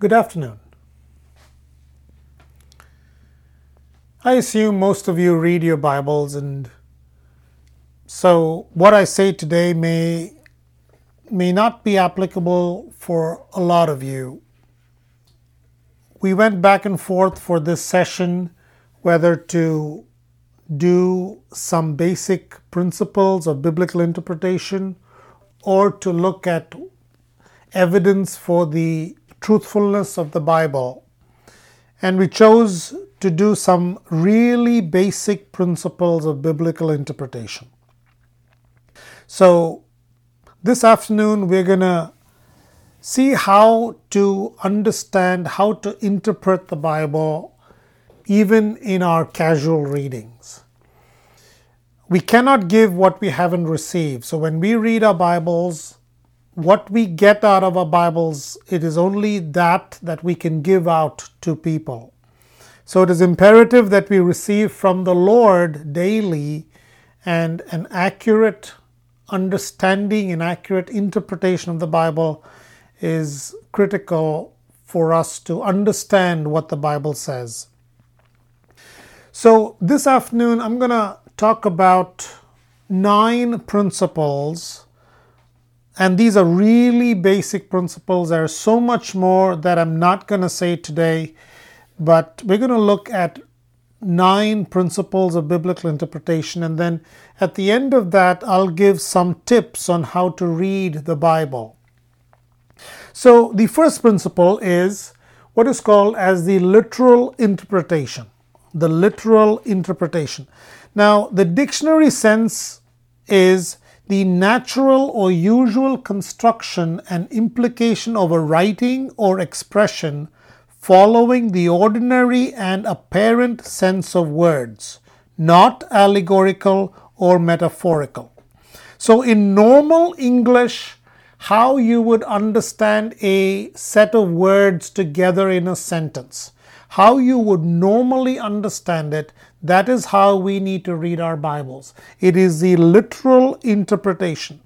Good afternoon. I assume most of you read your Bibles, and so what I say today may, may not be applicable for a lot of you. We went back and forth for this session whether to do some basic principles of biblical interpretation or to look at evidence for the truthfulness of the Bible. And we chose to do some really basic principles of biblical interpretation. So, this afternoon we're going to see how to understand, how to interpret the Bible, even in our casual readings. We cannot give what we haven't received. So, when we read our Bibles, what we get out of our Bibles, it is only that that we can give out to people. So it is imperative that we receive from the Lord daily and an accurate understanding and accurate interpretation of the Bible is critical for us to understand what the Bible says. So this afternoon, I'm going to talk about nine principles and these are really basic principles. There are so much more that I'm not going to say today, but we're going to look at nine principles of biblical interpretation. And then at the end of that, I'll give some tips on how to read the Bible. So the first principle is what is called as the literal interpretation. The literal interpretation. Now, the dictionary sense is the natural or usual construction and implication of a writing or expression following the ordinary and apparent sense of words, not allegorical or metaphorical. So, in normal English, how you would understand a set of words together in a sentence, how you would normally understand it, that is how we need to read our Bibles. It is the literal interpretation.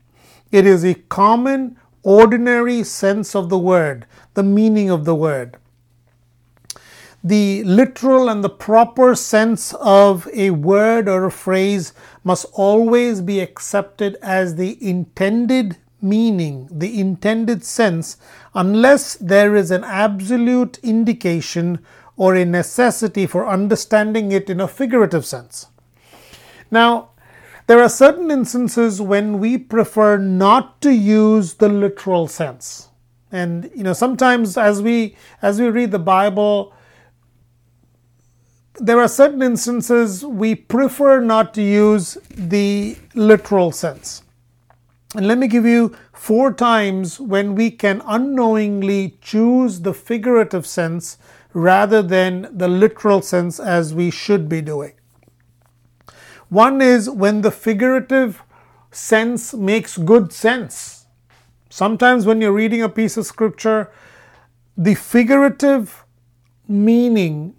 It is a common, ordinary sense of the word, the meaning of the word. The literal and the proper sense of a word or a phrase must always be accepted as the intended meaning, the intended sense, unless there is an absolute indication or a necessity for understanding it in a figurative sense. Now, there are certain instances when we prefer not to use the literal sense. And you know, sometimes as we as we read the Bible, there are certain instances we prefer not to use the literal sense. And let me give you four times when we can unknowingly choose the figurative sense rather than the literal sense as we should be doing. One is when the figurative sense makes good sense. Sometimes when you're reading a piece of scripture, the figurative meaning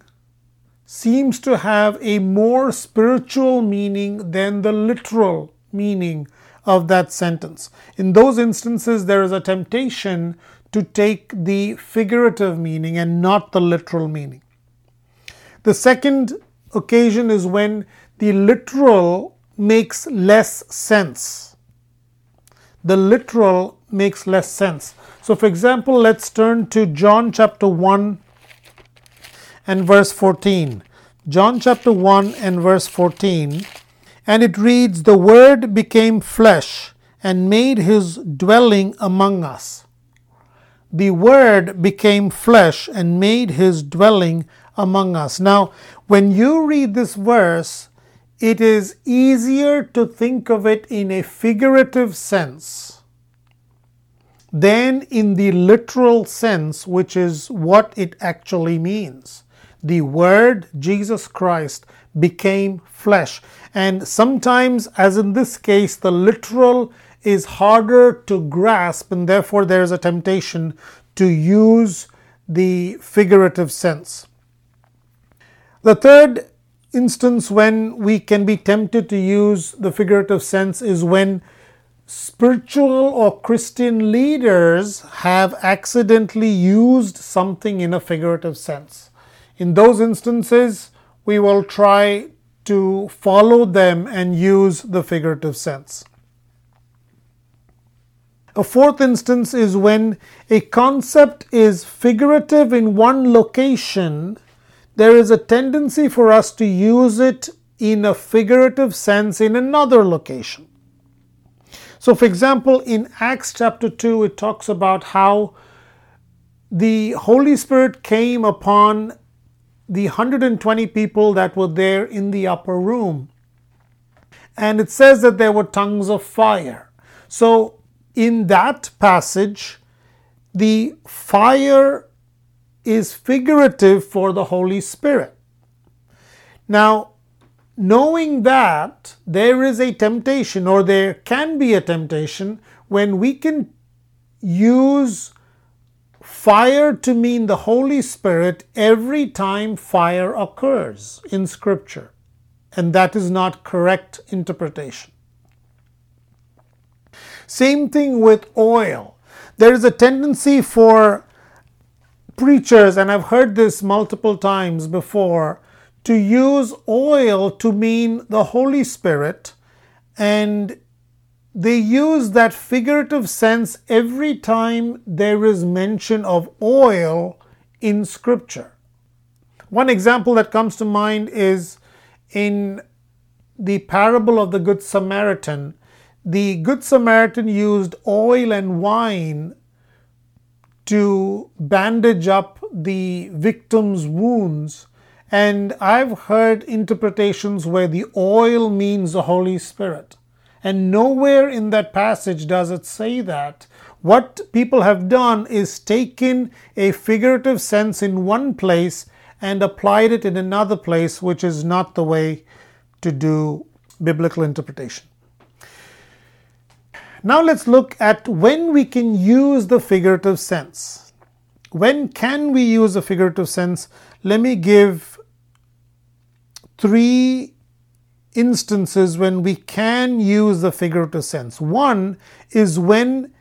seems to have a more spiritual meaning than the literal meaning of that sentence. In those instances, there is a temptation to take the figurative meaning and not the literal meaning. The second occasion is when the literal makes less sense. The literal makes less sense. So, for example, let's turn to John chapter 1 and verse 14. John chapter 1 and verse 14. And it reads, The Word became flesh and made his dwelling among us the Word became flesh and made his dwelling among us. Now, when you read this verse, it is easier to think of it in a figurative sense than in the literal sense, which is what it actually means. The Word, Jesus Christ, became flesh. And sometimes, as in this case, the literal is harder to grasp, and therefore there is a temptation to use the figurative sense. The third instance when we can be tempted to use the figurative sense is when spiritual or Christian leaders have accidentally used something in a figurative sense. In those instances, we will try to follow them and use the figurative sense. A fourth instance is when a concept is figurative in one location, there is a tendency for us to use it in a figurative sense in another location. So, for example, in Acts chapter 2, it talks about how the Holy Spirit came upon the 120 people that were there in the upper room. And it says that there were tongues of fire. So, in that passage, the fire is figurative for the Holy Spirit. Now, knowing that there is a temptation or there can be a temptation when we can use fire to mean the Holy Spirit every time fire occurs in Scripture. And that is not correct interpretation. Same thing with oil. There is a tendency for preachers, and I've heard this multiple times before, to use oil to mean the Holy Spirit, and they use that figurative sense every time there is mention of oil in Scripture. One example that comes to mind is in the parable of the Good Samaritan. The Good Samaritan used oil and wine to bandage up the victim's wounds and I've heard interpretations where the oil means the Holy Spirit. And nowhere in that passage does it say that. What people have done is taken a figurative sense in one place and applied it in another place, which is not the way to do biblical interpretation. Now let's look at when we can use the figurative sense. When can we use a figurative sense? Let me give three instances when we can use the figurative sense. One is when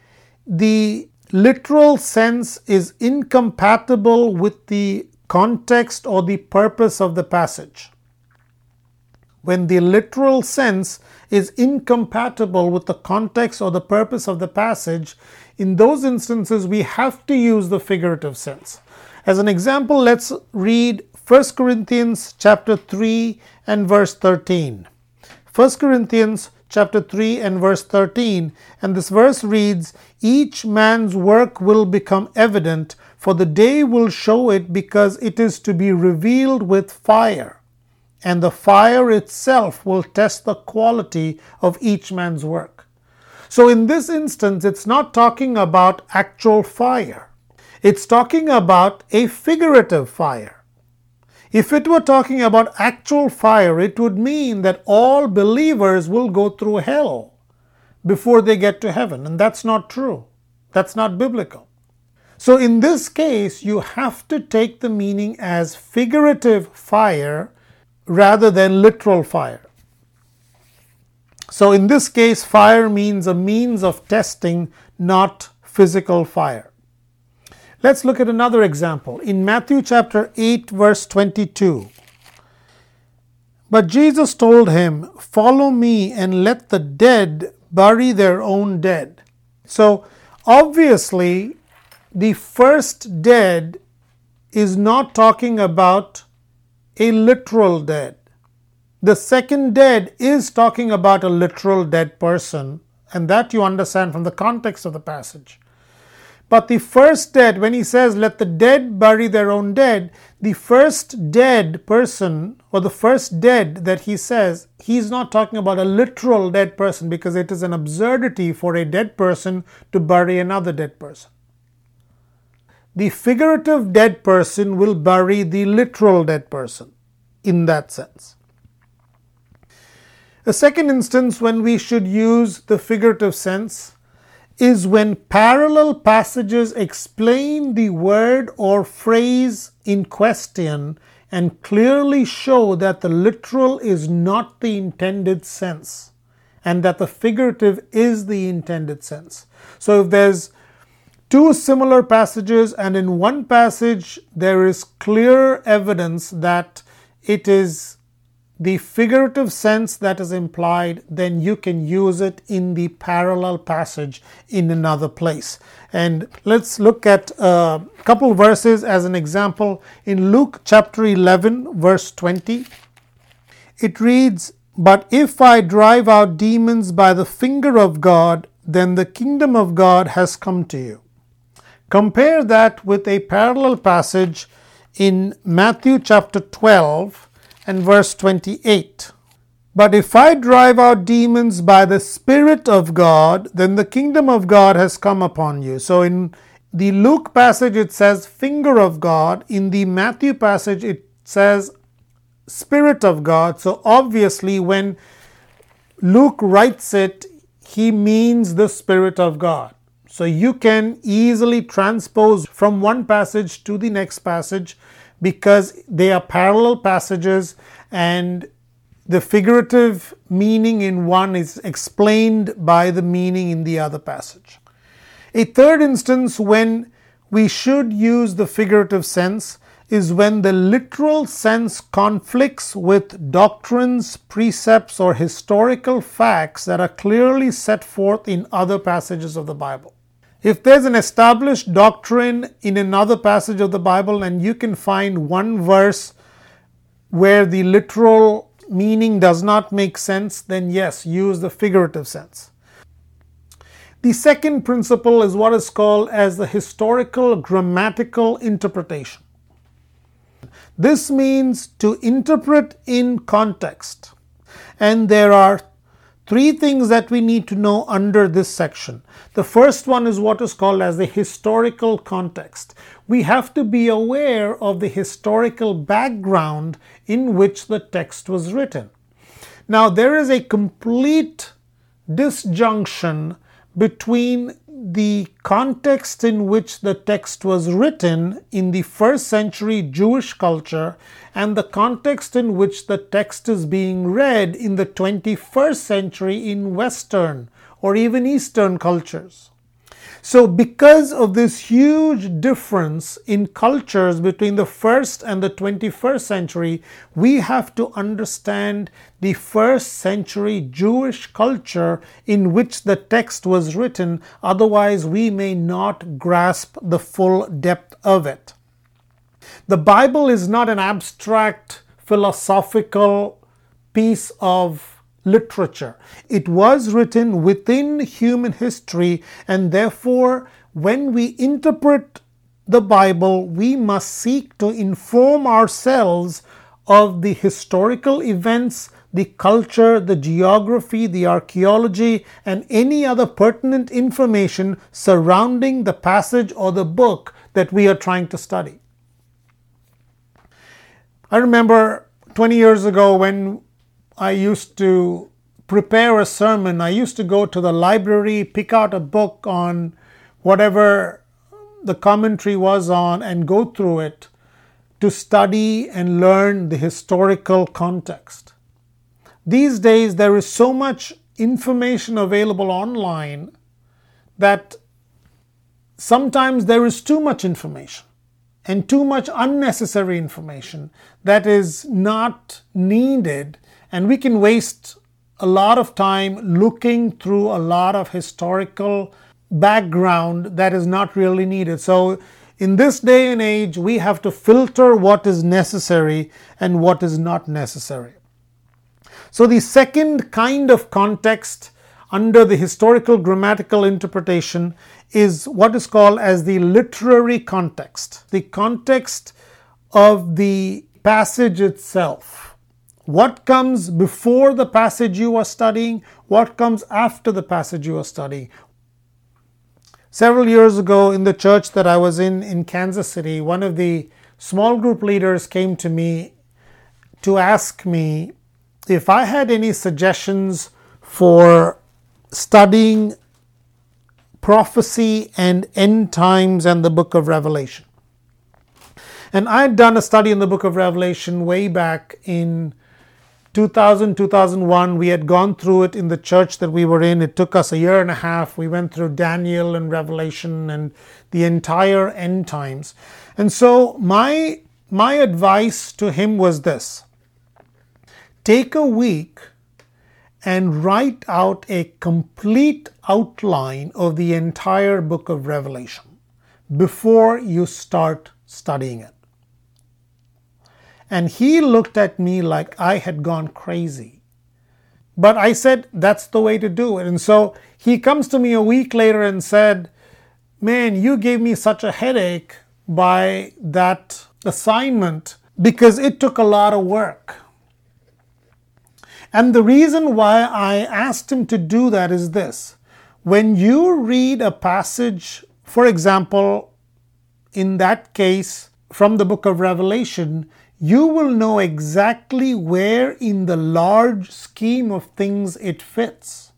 the literal sense is incompatible with the context or the purpose of the passage. When the literal sense is incompatible with the context or the purpose of the passage, in those instances we have to use the figurative sense. As an example, let's read 1 Corinthians chapter 3 and verse 13. 1 Corinthians chapter 3 and verse 13 and this verse reads each man's work will become evident for the day will show it because it is to be revealed with fire and the fire itself will test the quality of each man's work so in this instance it's not talking about actual fire it's talking about a figurative fire if it were talking about actual fire, it would mean that all believers will go through hell before they get to heaven. And that's not true. That's not biblical. So, in this case, you have to take the meaning as figurative fire rather than literal fire. So, in this case, fire means a means of testing, not physical fire. Let's look at another example. In Matthew chapter 8, verse 22. But Jesus told him, Follow me and let the dead bury their own dead. So, obviously, the first dead is not talking about a literal dead. The second dead is talking about a literal dead person, and that you understand from the context of the passage. But the first dead, when he says, let the dead bury their own dead, the first dead person, or the first dead that he says, he's not talking about a literal dead person because it is an absurdity for a dead person to bury another dead person. The figurative dead person will bury the literal dead person in that sense. A second instance when we should use the figurative sense is when parallel passages explain the word or phrase in question and clearly show that the literal is not the intended sense. and that the figurative is the intended sense. So if there's two similar passages and in one passage there is clear evidence that it is the figurative sense that is implied, then you can use it in the parallel passage in another place. And let's look at a couple verses as an example. In Luke chapter 11, verse 20, it reads, But if I drive out demons by the finger of God, then the kingdom of God has come to you. Compare that with a parallel passage in Matthew chapter 12 and verse 28. But if I drive out demons by the Spirit of God, then the kingdom of God has come upon you. So in the Luke passage, it says finger of God. In the Matthew passage, it says Spirit of God. So obviously, when Luke writes it, he means the Spirit of God. So you can easily transpose from one passage to the next passage because they are parallel passages and the figurative meaning in one is explained by the meaning in the other passage. A third instance when we should use the figurative sense is when the literal sense conflicts with doctrines, precepts, or historical facts that are clearly set forth in other passages of the Bible. If there's an established doctrine in another passage of the Bible and you can find one verse where the literal meaning does not make sense, then yes, use the figurative sense. The second principle is what is called as the historical grammatical interpretation. This means to interpret in context. And there are Three things that we need to know under this section. The first one is what is called as the historical context. We have to be aware of the historical background in which the text was written. Now, there is a complete disjunction between the context in which the text was written in the first century Jewish culture and the context in which the text is being read in the 21st century in Western or even Eastern cultures. So, because of this huge difference in cultures between the first and the 21st century, we have to understand the first century Jewish culture in which the text was written, otherwise, we may not grasp the full depth of it. The Bible is not an abstract philosophical piece of literature. It was written within human history, and therefore, when we interpret the Bible, we must seek to inform ourselves of the historical events, the culture, the geography, the archaeology, and any other pertinent information surrounding the passage or the book that we are trying to study. I remember 20 years ago when I used to prepare a sermon, I used to go to the library, pick out a book on whatever the commentary was on, and go through it to study and learn the historical context. These days, there is so much information available online that sometimes there is too much information and too much unnecessary information that is not needed and we can waste a lot of time looking through a lot of historical background that is not really needed. So, in this day and age, we have to filter what is necessary and what is not necessary. So, the second kind of context under the historical grammatical interpretation is what is called as the literary context, the context of the passage itself. What comes before the passage you are studying? What comes after the passage you are studying? Several years ago, in the church that I was in in Kansas City, one of the small group leaders came to me to ask me if I had any suggestions for studying prophecy and end times and the book of Revelation. And I had done a study in the book of Revelation way back in 2000, 2001. We had gone through it in the church that we were in. It took us a year and a half. We went through Daniel and Revelation and the entire end times. And so my my advice to him was this. Take a week and write out a complete outline of the entire book of Revelation before you start studying it. And he looked at me like I had gone crazy. But I said, that's the way to do it. And so he comes to me a week later and said, Man, you gave me such a headache by that assignment because it took a lot of work. And the reason why I asked him to do that is this when you read a passage, for example, in that case from the book of Revelation, you will know exactly where in the large scheme of things it fits.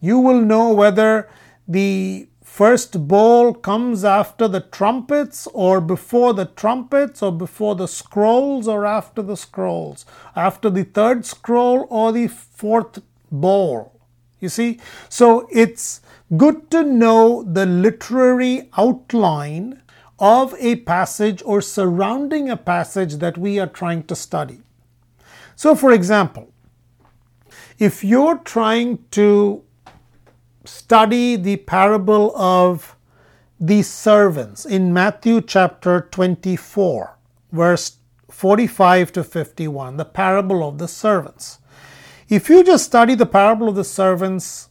You will know whether the first bowl comes after the trumpets or before the trumpets or before the scrolls or after the scrolls, after the third scroll or the fourth bowl. You see? So it's good to know the literary outline of a passage or surrounding a passage that we are trying to study. So, for example, if you're trying to study the parable of the servants in Matthew chapter 24, verse 45 to 51, the parable of the servants. If you just study the parable of the servants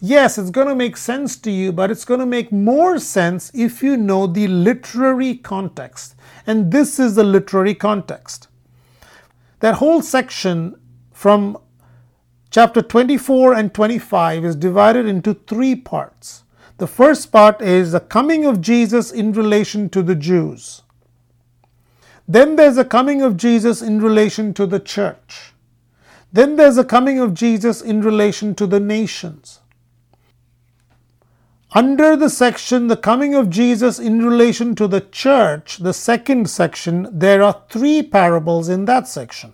yes, it's going to make sense to you, but it's going to make more sense if you know the literary context. And this is the literary context. That whole section from chapter 24 and 25 is divided into three parts. The first part is the coming of Jesus in relation to the Jews. Then there's a coming of Jesus in relation to the church. Then there's a coming of Jesus in relation to the nations. Under the section, the coming of Jesus in relation to the church, the second section, there are three parables in that section.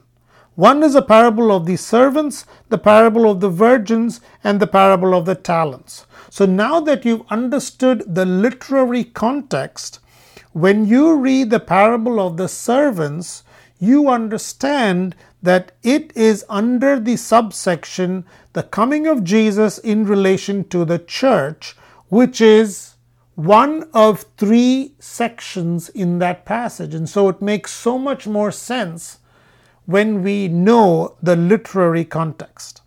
One is a parable of the servants, the parable of the virgins, and the parable of the talents. So now that you've understood the literary context, when you read the parable of the servants, you understand that it is under the subsection the coming of Jesus in relation to the church which is one of three sections in that passage. And so it makes so much more sense when we know the literary context.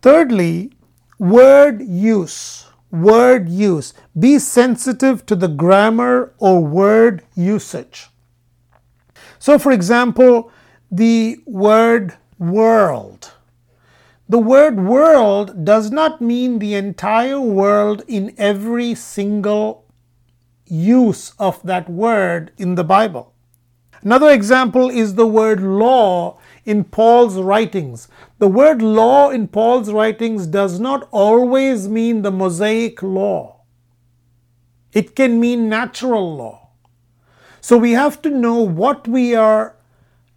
Thirdly, word use. Word use. Be sensitive to the grammar or word usage. So, for example, the word world the word world does not mean the entire world in every single use of that word in the Bible. Another example is the word law in Paul's writings. The word law in Paul's writings does not always mean the Mosaic law, it can mean natural law. So we have to know what we are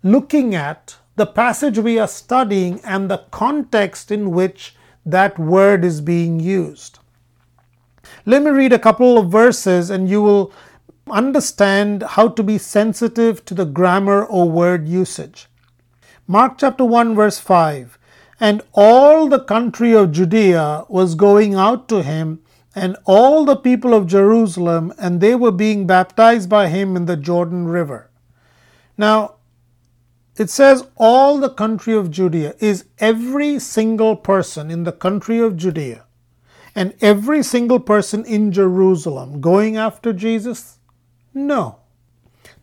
looking at the passage we are studying and the context in which that word is being used. Let me read a couple of verses and you will understand how to be sensitive to the grammar or word usage. Mark chapter 1, verse 5 And all the country of Judea was going out to him, and all the people of Jerusalem, and they were being baptized by him in the Jordan River. Now, it says all the country of Judea is every single person in the country of Judea and every single person in Jerusalem going after Jesus? No.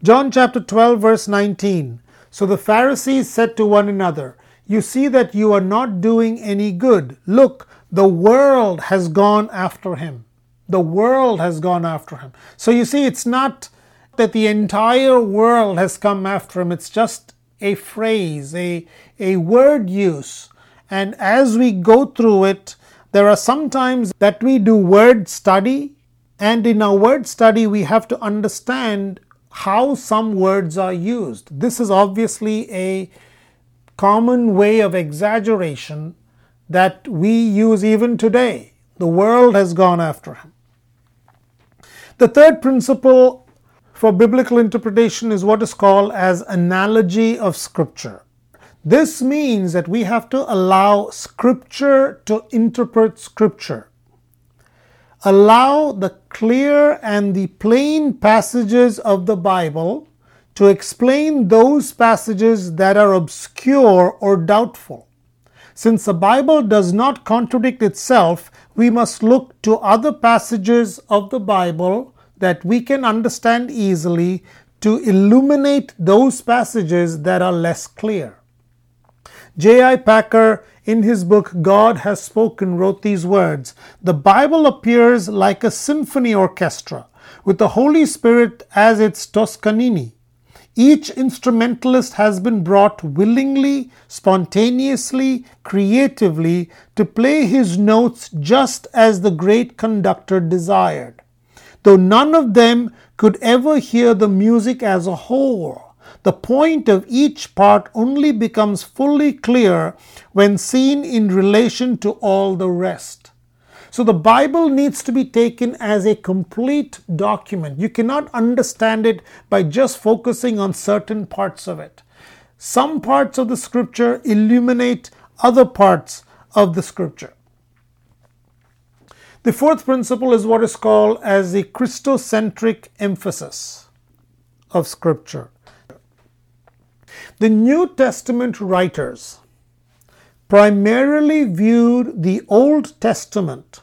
John chapter 12, verse 19. So the Pharisees said to one another, You see that you are not doing any good. Look, the world has gone after him. The world has gone after him. So you see, it's not that the entire world has come after him, it's just a phrase, a, a word use. And as we go through it, there are some times that we do word study, and in our word study, we have to understand how some words are used. This is obviously a common way of exaggeration that we use even today. The world has gone after him. The third principle for biblical interpretation is what is called as analogy of scripture. This means that we have to allow scripture to interpret scripture. Allow the clear and the plain passages of the Bible to explain those passages that are obscure or doubtful. Since the Bible does not contradict itself, we must look to other passages of the Bible that we can understand easily to illuminate those passages that are less clear. J.I. Packer, in his book God Has Spoken, wrote these words The Bible appears like a symphony orchestra, with the Holy Spirit as its Toscanini. Each instrumentalist has been brought willingly, spontaneously, creatively to play his notes just as the great conductor desired. Though none of them could ever hear the music as a whole, the point of each part only becomes fully clear when seen in relation to all the rest. So the Bible needs to be taken as a complete document. You cannot understand it by just focusing on certain parts of it. Some parts of the scripture illuminate other parts of the scripture. The fourth principle is what is called as the Christocentric emphasis of scripture. The New Testament writers primarily viewed the Old Testament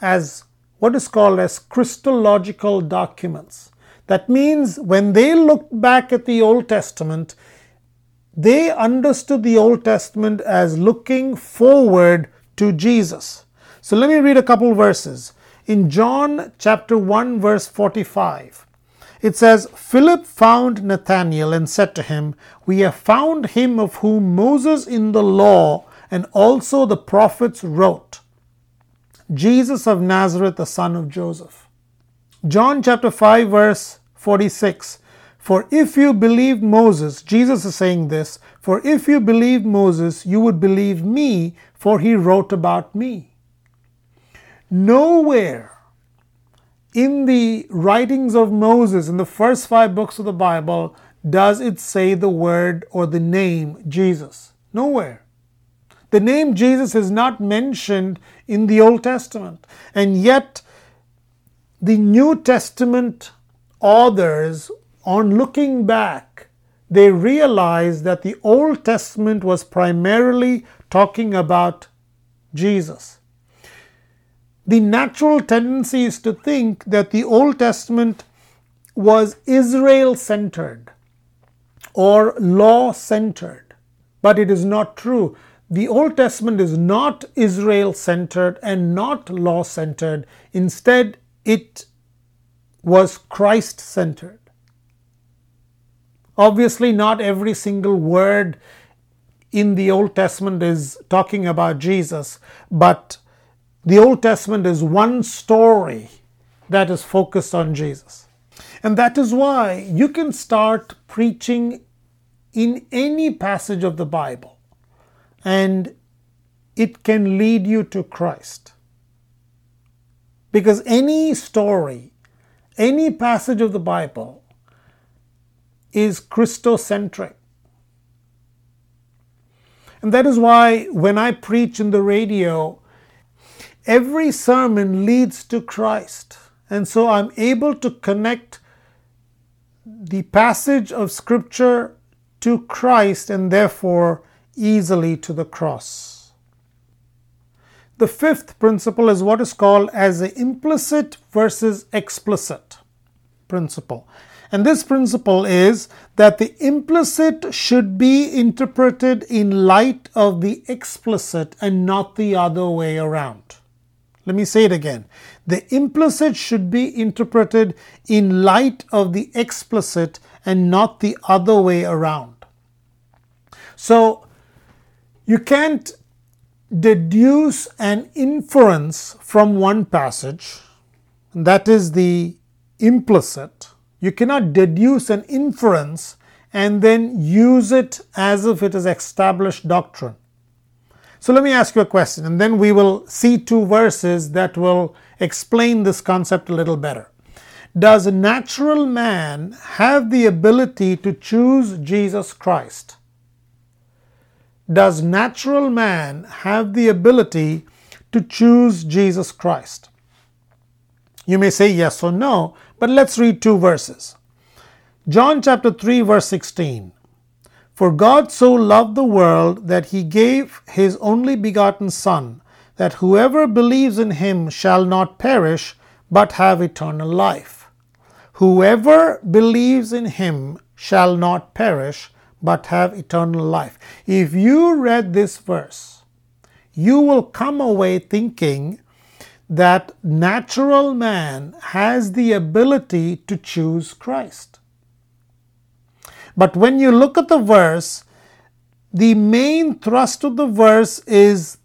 as what is called as Christological documents. That means when they looked back at the Old Testament, they understood the Old Testament as looking forward to Jesus. So let me read a couple verses. In John chapter 1 verse 45, it says, Philip found Nathanael and said to him, We have found him of whom Moses in the law and also the prophets wrote, Jesus of Nazareth, the son of Joseph. John chapter 5, verse 46. For if you believed Moses, Jesus is saying this, for if you believed Moses, you would believe me, for he wrote about me. Nowhere in the writings of Moses, in the first five books of the Bible, does it say the word or the name Jesus. Nowhere. The name Jesus is not mentioned in the Old Testament. And yet, the New Testament authors, on looking back, they realize that the Old Testament was primarily talking about Jesus. The natural tendency is to think that the Old Testament was Israel centered or law centered, but it is not true. The Old Testament is not Israel centered and not law centered. Instead, it was Christ centered. Obviously, not every single word in the Old Testament is talking about Jesus, but the Old Testament is one story that is focused on Jesus. And that is why you can start preaching in any passage of the Bible and it can lead you to Christ. Because any story, any passage of the Bible is Christocentric. And that is why when I preach in the radio, every sermon leads to Christ. And so I'm able to connect the passage of Scripture to Christ and therefore easily to the cross. The fifth principle is what is called as the implicit versus explicit principle. And this principle is that the implicit should be interpreted in light of the explicit and not the other way around. Let me say it again. The implicit should be interpreted in light of the explicit and not the other way around. So, you can't deduce an inference from one passage, that is the implicit, You cannot deduce an inference and then use it as if it is established doctrine. So let me ask you a question, and then we will see two verses that will explain this concept a little better. Does a natural man have the ability to choose Jesus Christ? Does natural man have the ability to choose Jesus Christ? You may say yes or no, but let's read two verses. John chapter 3, verse 16. For God so loved the world that he gave his only begotten Son, that whoever believes in him shall not perish, but have eternal life. Whoever believes in him shall not perish, but have eternal life. If you read this verse, you will come away thinking that natural man has the ability to choose Christ. But when you look at the verse, the main thrust of the verse is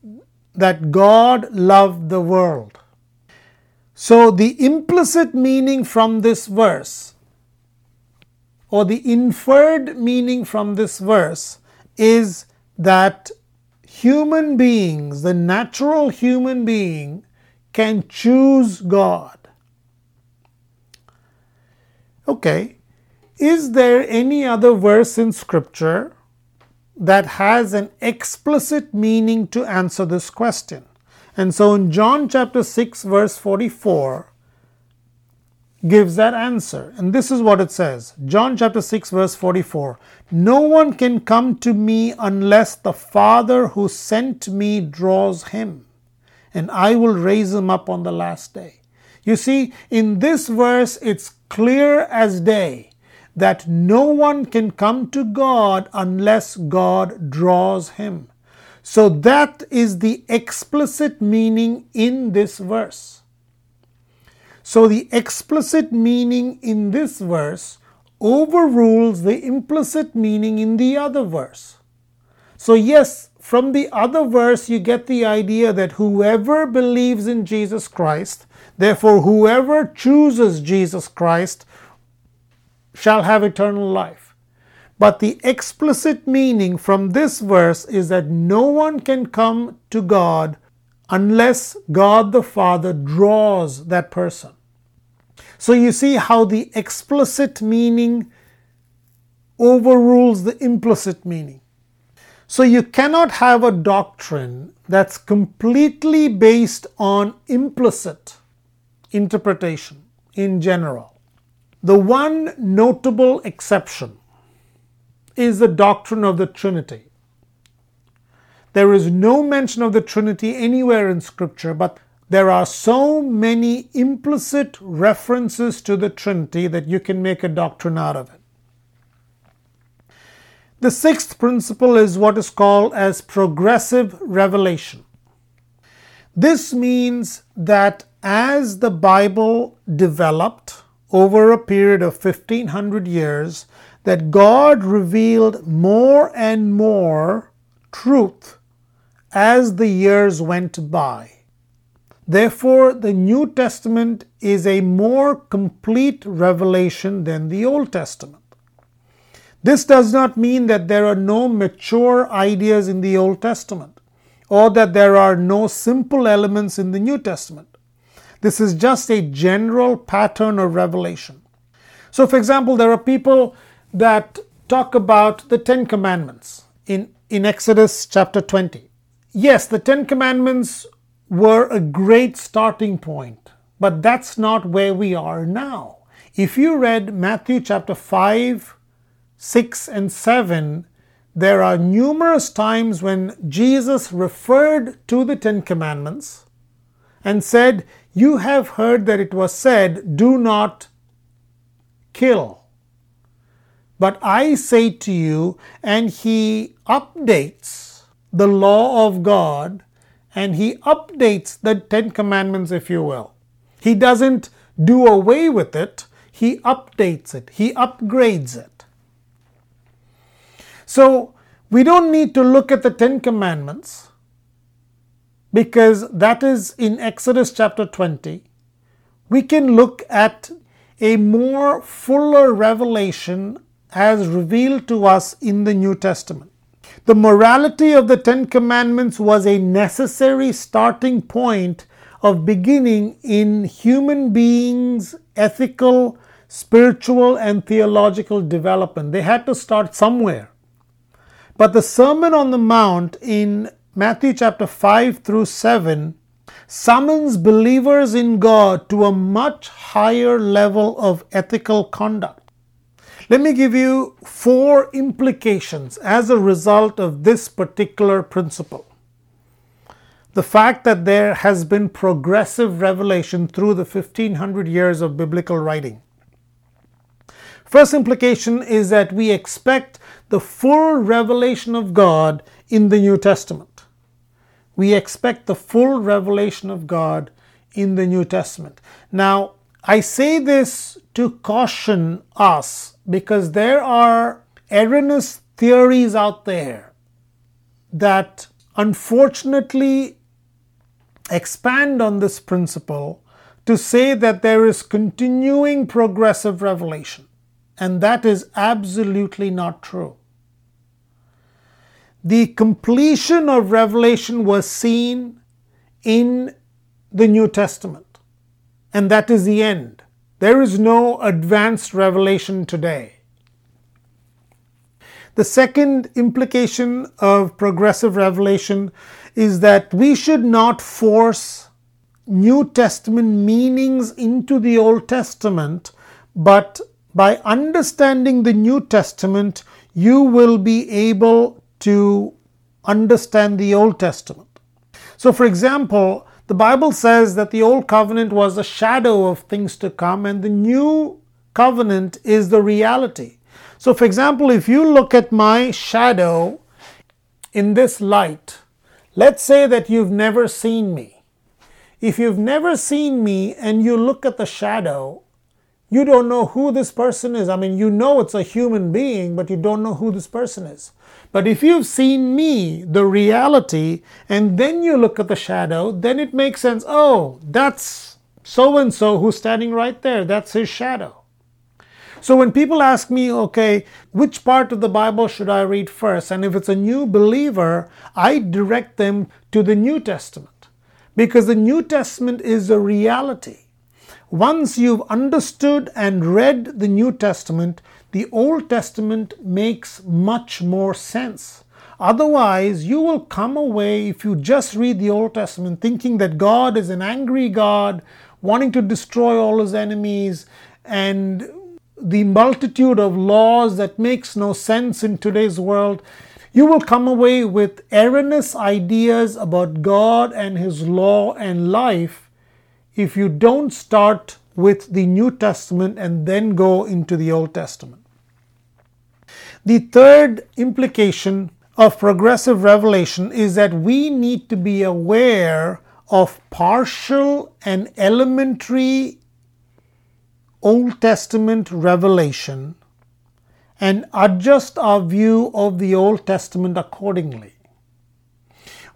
that God loved the world. So, the implicit meaning from this verse, or the inferred meaning from this verse, is that human beings, the natural human being, can choose God. Okay, is there any other verse in Scripture that has an explicit meaning to answer this question? And so in John chapter 6, verse 44, gives that answer. And this is what it says John chapter 6, verse 44 No one can come to me unless the Father who sent me draws him, and I will raise him up on the last day. You see, in this verse, it's clear as day that no one can come to God unless God draws him. So that is the explicit meaning in this verse. So the explicit meaning in this verse overrules the implicit meaning in the other verse. So, yes, from the other verse, you get the idea that whoever believes in Jesus Christ, therefore, whoever chooses Jesus Christ, shall have eternal life. But the explicit meaning from this verse is that no one can come to God unless God the Father draws that person. So you see how the explicit meaning overrules the implicit meaning. So you cannot have a doctrine that's completely based on implicit interpretation in general. The one notable exception is the doctrine of the Trinity. There is no mention of the Trinity anywhere in Scripture, but there are so many implicit references to the Trinity that you can make a doctrine out of it. The sixth principle is what is called as progressive revelation. This means that as the Bible developed, over a period of 1500 years that God revealed more and more truth as the years went by. Therefore, the New Testament is a more complete revelation than the Old Testament. This does not mean that there are no mature ideas in the Old Testament or that there are no simple elements in the New Testament. This is just a general pattern of revelation. So, for example, there are people that talk about the Ten Commandments in, in Exodus chapter 20. Yes, the Ten Commandments were a great starting point, but that's not where we are now. If you read Matthew chapter 5, 6, and 7, there are numerous times when Jesus referred to the Ten Commandments and said, You have heard that it was said, Do not kill. But I say to you, and he updates the law of God and he updates the Ten Commandments, if you will. He doesn't do away with it, he updates it, he upgrades it. So we don't need to look at the Ten Commandments because that is in Exodus chapter 20. We can look at a more fuller revelation as revealed to us in the New Testament. The morality of the Ten Commandments was a necessary starting point of beginning in human beings' ethical, spiritual, and theological development. They had to start somewhere. But the Sermon on the Mount in Matthew chapter 5 through 7 summons believers in God to a much higher level of ethical conduct. Let me give you four implications as a result of this particular principle. The fact that there has been progressive revelation through the 1500 years of biblical writing. First implication is that we expect the full revelation of God in the New Testament we expect the full revelation of God in the New Testament. Now, I say this to caution us because there are erroneous theories out there that unfortunately expand on this principle to say that there is continuing progressive revelation. And that is absolutely not true the completion of Revelation was seen in the New Testament, and that is the end. There is no advanced revelation today. The second implication of progressive revelation is that we should not force New Testament meanings into the Old Testament, but by understanding the New Testament, you will be able to understand the Old Testament. So, for example, the Bible says that the Old Covenant was a shadow of things to come, and the New Covenant is the reality. So, for example, if you look at my shadow in this light, let's say that you've never seen me. If you've never seen me and you look at the shadow, you don't know who this person is. I mean, you know it's a human being, but you don't know who this person is. But if you've seen me, the reality, and then you look at the shadow, then it makes sense. Oh, that's so and so who's standing right there. That's his shadow. So when people ask me, okay, which part of the Bible should I read first? And if it's a new believer, I direct them to the New Testament because the New Testament is a reality. Once you've understood and read the New Testament, the Old Testament makes much more sense. Otherwise, you will come away, if you just read the Old Testament, thinking that God is an angry God, wanting to destroy all his enemies, and the multitude of laws that makes no sense in today's world. You will come away with erroneous ideas about God and his law and life if you don't start with the New Testament and then go into the Old Testament. The third implication of progressive revelation is that we need to be aware of partial and elementary Old Testament revelation and adjust our view of the Old Testament accordingly.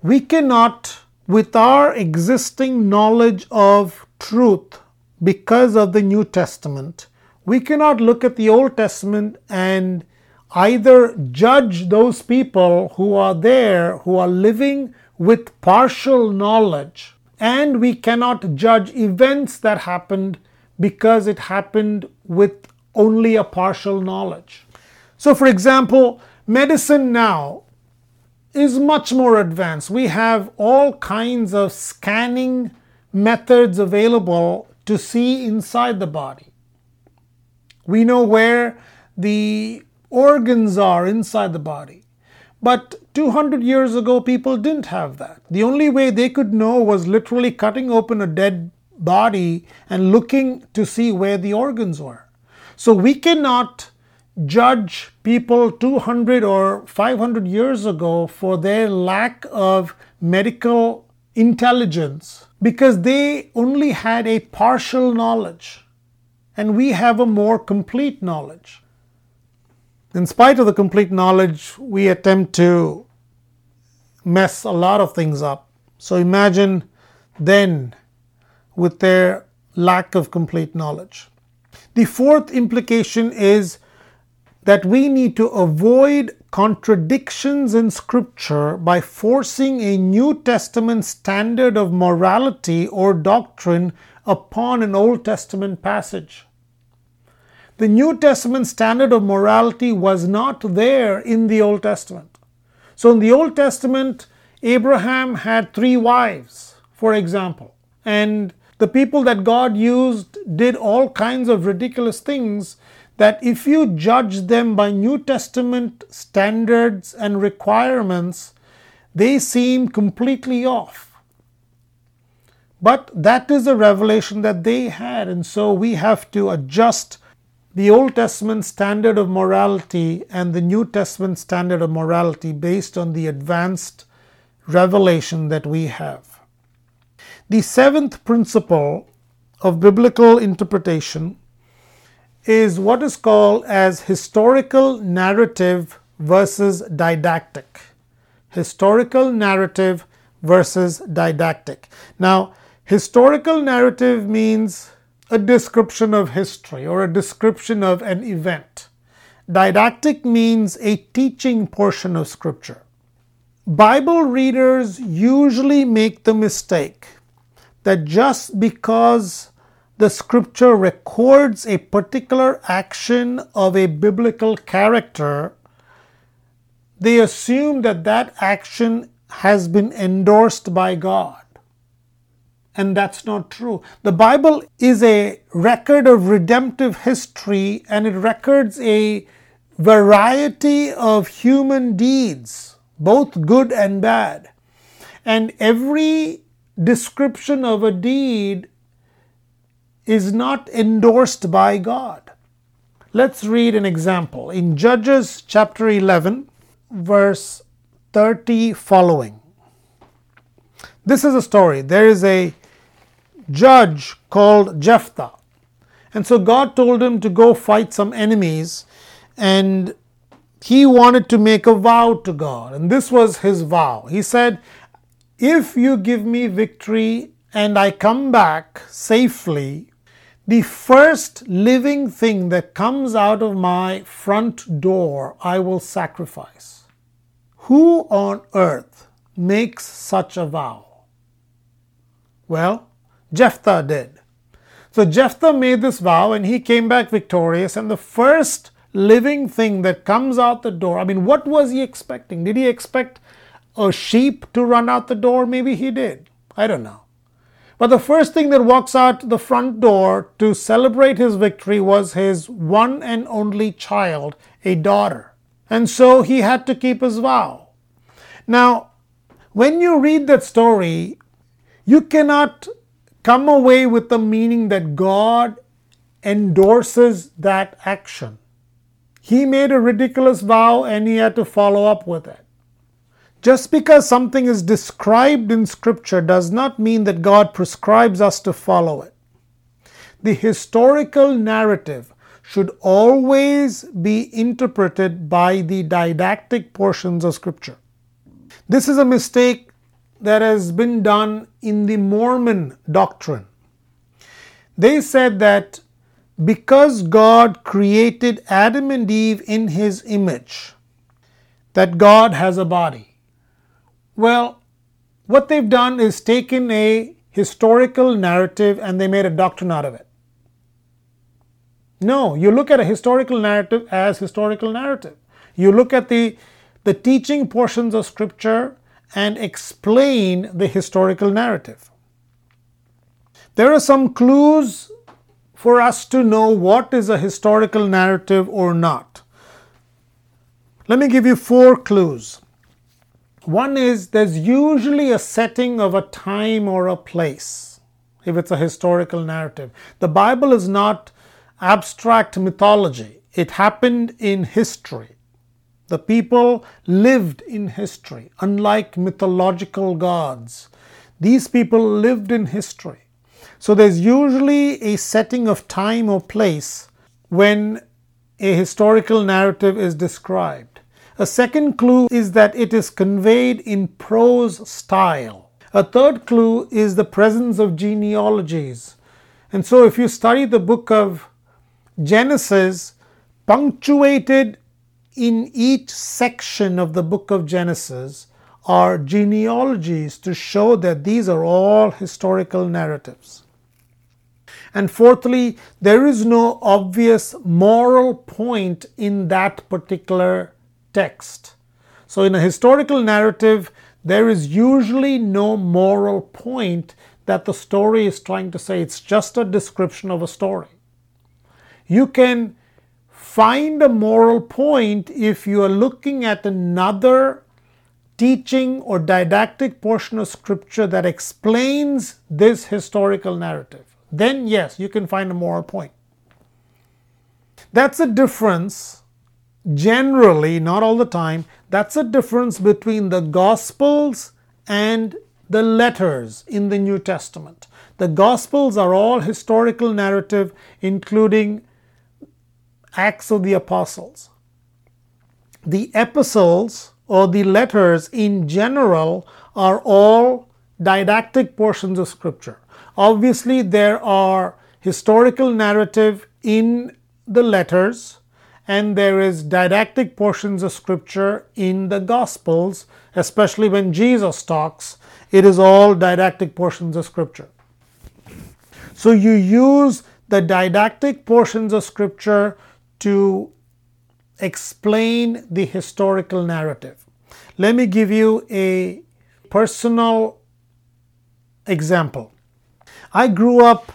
We cannot with our existing knowledge of truth because of the New Testament, we cannot look at the Old Testament and either judge those people who are there, who are living with partial knowledge, and we cannot judge events that happened because it happened with only a partial knowledge. So, for example, medicine now is much more advanced. We have all kinds of scanning methods available to see inside the body. We know where the organs are inside the body. But 200 years ago, people didn't have that. The only way they could know was literally cutting open a dead body and looking to see where the organs were. So we cannot judge people 200 or 500 years ago for their lack of medical intelligence because they only had a partial knowledge and we have a more complete knowledge. In spite of the complete knowledge, we attempt to mess a lot of things up. So imagine then with their lack of complete knowledge. The fourth implication is that we need to avoid contradictions in Scripture by forcing a New Testament standard of morality or doctrine upon an Old Testament passage. The New Testament standard of morality was not there in the Old Testament. So, in the Old Testament, Abraham had three wives, for example, and the people that God used did all kinds of ridiculous things that if you judge them by New Testament standards and requirements, they seem completely off. But that is a revelation that they had, and so we have to adjust the Old Testament standard of morality and the New Testament standard of morality based on the advanced revelation that we have. The seventh principle of biblical interpretation is what is called as historical narrative versus didactic. Historical narrative versus didactic. Now, historical narrative means a description of history or a description of an event. Didactic means a teaching portion of scripture. Bible readers usually make the mistake that just because the scripture records a particular action of a biblical character, they assume that that action has been endorsed by God. And that's not true. The Bible is a record of redemptive history and it records a variety of human deeds, both good and bad. And every description of a deed is not endorsed by God. Let's read an example in Judges chapter 11, verse 30 following. This is a story. There is a judge called Jephthah. And so God told him to go fight some enemies, and he wanted to make a vow to God. And this was his vow. He said, If you give me victory and I come back safely, the first living thing that comes out of my front door, I will sacrifice. Who on earth makes such a vow? Well, Jephthah did. So Jephthah made this vow and he came back victorious. And the first living thing that comes out the door, I mean, what was he expecting? Did he expect a sheep to run out the door? Maybe he did. I don't know. But the first thing that walks out the front door to celebrate his victory was his one and only child, a daughter. And so he had to keep his vow. Now, when you read that story, you cannot come away with the meaning that God endorses that action. He made a ridiculous vow and he had to follow up with it. Just because something is described in Scripture does not mean that God prescribes us to follow it. The historical narrative should always be interpreted by the didactic portions of Scripture. This is a mistake that has been done in the Mormon doctrine. They said that because God created Adam and Eve in his image, that God has a body. Well, what they've done is taken a historical narrative and they made a doctrine out of it. No, you look at a historical narrative as historical narrative. You look at the, the teaching portions of scripture and explain the historical narrative. There are some clues for us to know what is a historical narrative or not. Let me give you four clues. One is there's usually a setting of a time or a place if it's a historical narrative. The Bible is not abstract mythology, it happened in history. The people lived in history, unlike mythological gods. These people lived in history. So there's usually a setting of time or place when a historical narrative is described. A second clue is that it is conveyed in prose style. A third clue is the presence of genealogies. And so, if you study the book of Genesis, punctuated in each section of the book of Genesis, are genealogies to show that these are all historical narratives. And fourthly, there is no obvious moral point in that particular text. So, in a historical narrative, there is usually no moral point that the story is trying to say. It's just a description of a story. You can find a moral point if you are looking at another teaching or didactic portion of scripture that explains this historical narrative then yes, you can find a moral point. That's a difference, generally, not all the time, that's a difference between the Gospels and the letters in the New Testament. The Gospels are all historical narrative, including Acts of the Apostles. The epistles or the letters in general are all didactic portions of Scripture. Obviously, there are historical narrative in the letters, and there is didactic portions of scripture in the gospels, especially when Jesus talks. It is all didactic portions of scripture. So you use the didactic portions of scripture to explain the historical narrative. Let me give you a personal example. I grew up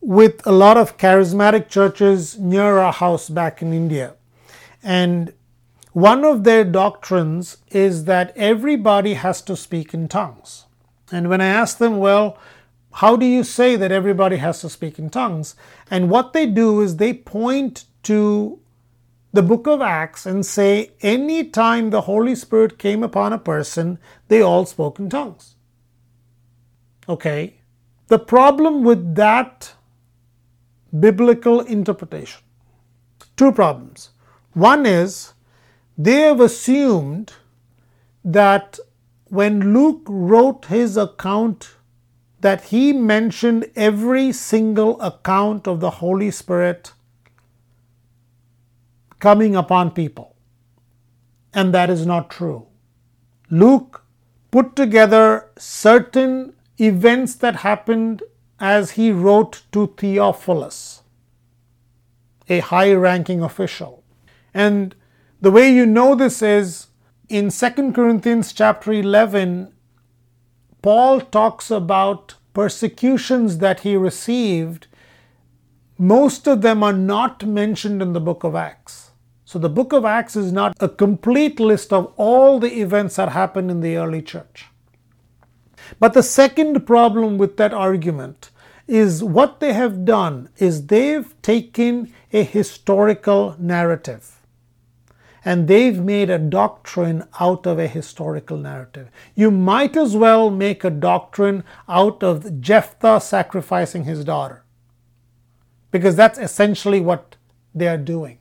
with a lot of charismatic churches near our house back in India. And one of their doctrines is that everybody has to speak in tongues. And when I asked them, well, how do you say that everybody has to speak in tongues? And what they do is they point to the book of Acts and say, any time the Holy Spirit came upon a person, they all spoke in tongues. Okay, the problem with that biblical interpretation two problems. One is they have assumed that when Luke wrote his account that he mentioned every single account of the Holy Spirit coming upon people. And that is not true. Luke put together certain events that happened as he wrote to Theophilus, a high ranking official. And the way you know this is in 2 Corinthians chapter 11, Paul talks about persecutions that he received. Most of them are not mentioned in the book of Acts. So the book of Acts is not a complete list of all the events that happened in the early church. But the second problem with that argument is what they have done is they've taken a historical narrative and they've made a doctrine out of a historical narrative. You might as well make a doctrine out of Jephthah sacrificing his daughter because that's essentially what they are doing.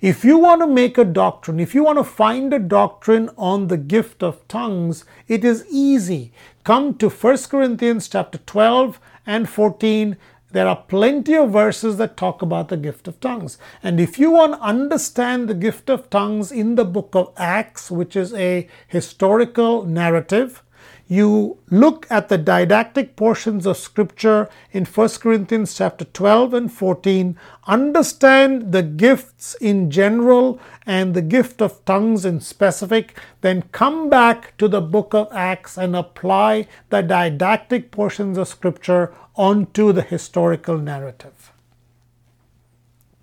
If you want to make a doctrine, if you want to find a doctrine on the gift of tongues, it is easy. Come to 1 Corinthians chapter 12 and 14. There are plenty of verses that talk about the gift of tongues. And if you want to understand the gift of tongues in the book of Acts, which is a historical narrative, you look at the didactic portions of scripture in 1 Corinthians chapter 12 and 14, understand the gifts in general and the gift of tongues in specific, then come back to the book of Acts and apply the didactic portions of scripture onto the historical narrative.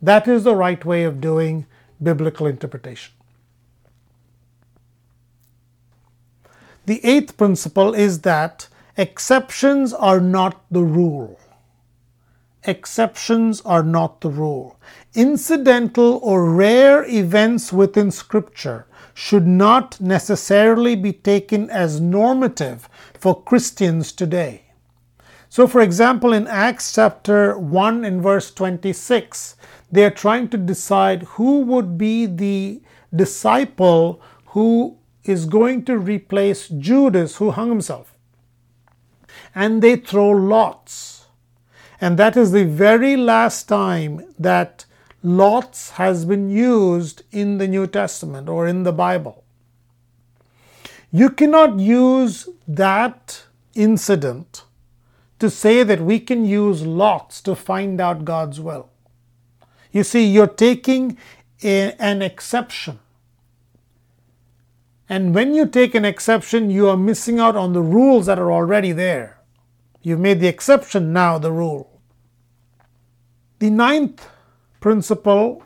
That is the right way of doing biblical interpretation. The eighth principle is that exceptions are not the rule. Exceptions are not the rule. Incidental or rare events within Scripture should not necessarily be taken as normative for Christians today. So, for example, in Acts chapter 1 and verse 26, they are trying to decide who would be the disciple who is going to replace Judas, who hung himself. And they throw lots. And that is the very last time that lots has been used in the New Testament or in the Bible. You cannot use that incident to say that we can use lots to find out God's will. You see, you're taking a, an exception. And when you take an exception, you are missing out on the rules that are already there. You've made the exception now the rule. The ninth principle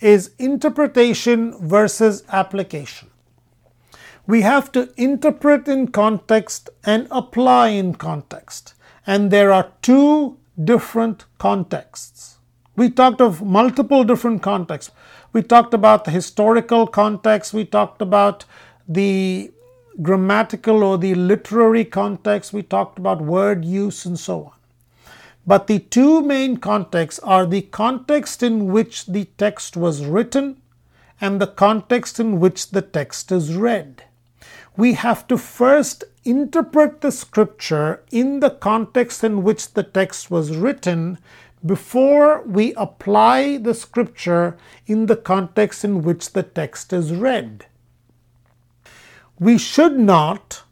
is interpretation versus application. We have to interpret in context and apply in context. And there are two different contexts. We talked of multiple different contexts. We talked about the historical context, we talked about the grammatical or the literary context, we talked about word use and so on. But the two main contexts are the context in which the text was written and the context in which the text is read. We have to first interpret the scripture in the context in which the text was written before we apply the scripture in the context in which the text is read. We should not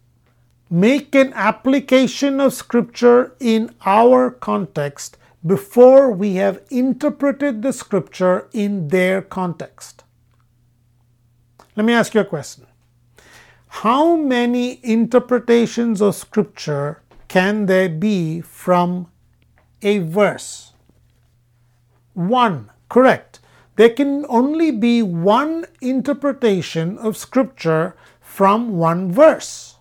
make an application of scripture in our context before we have interpreted the scripture in their context. Let me ask you a question. How many interpretations of scripture can there be from a verse? One. Correct. There can only be one interpretation of Scripture from one verse.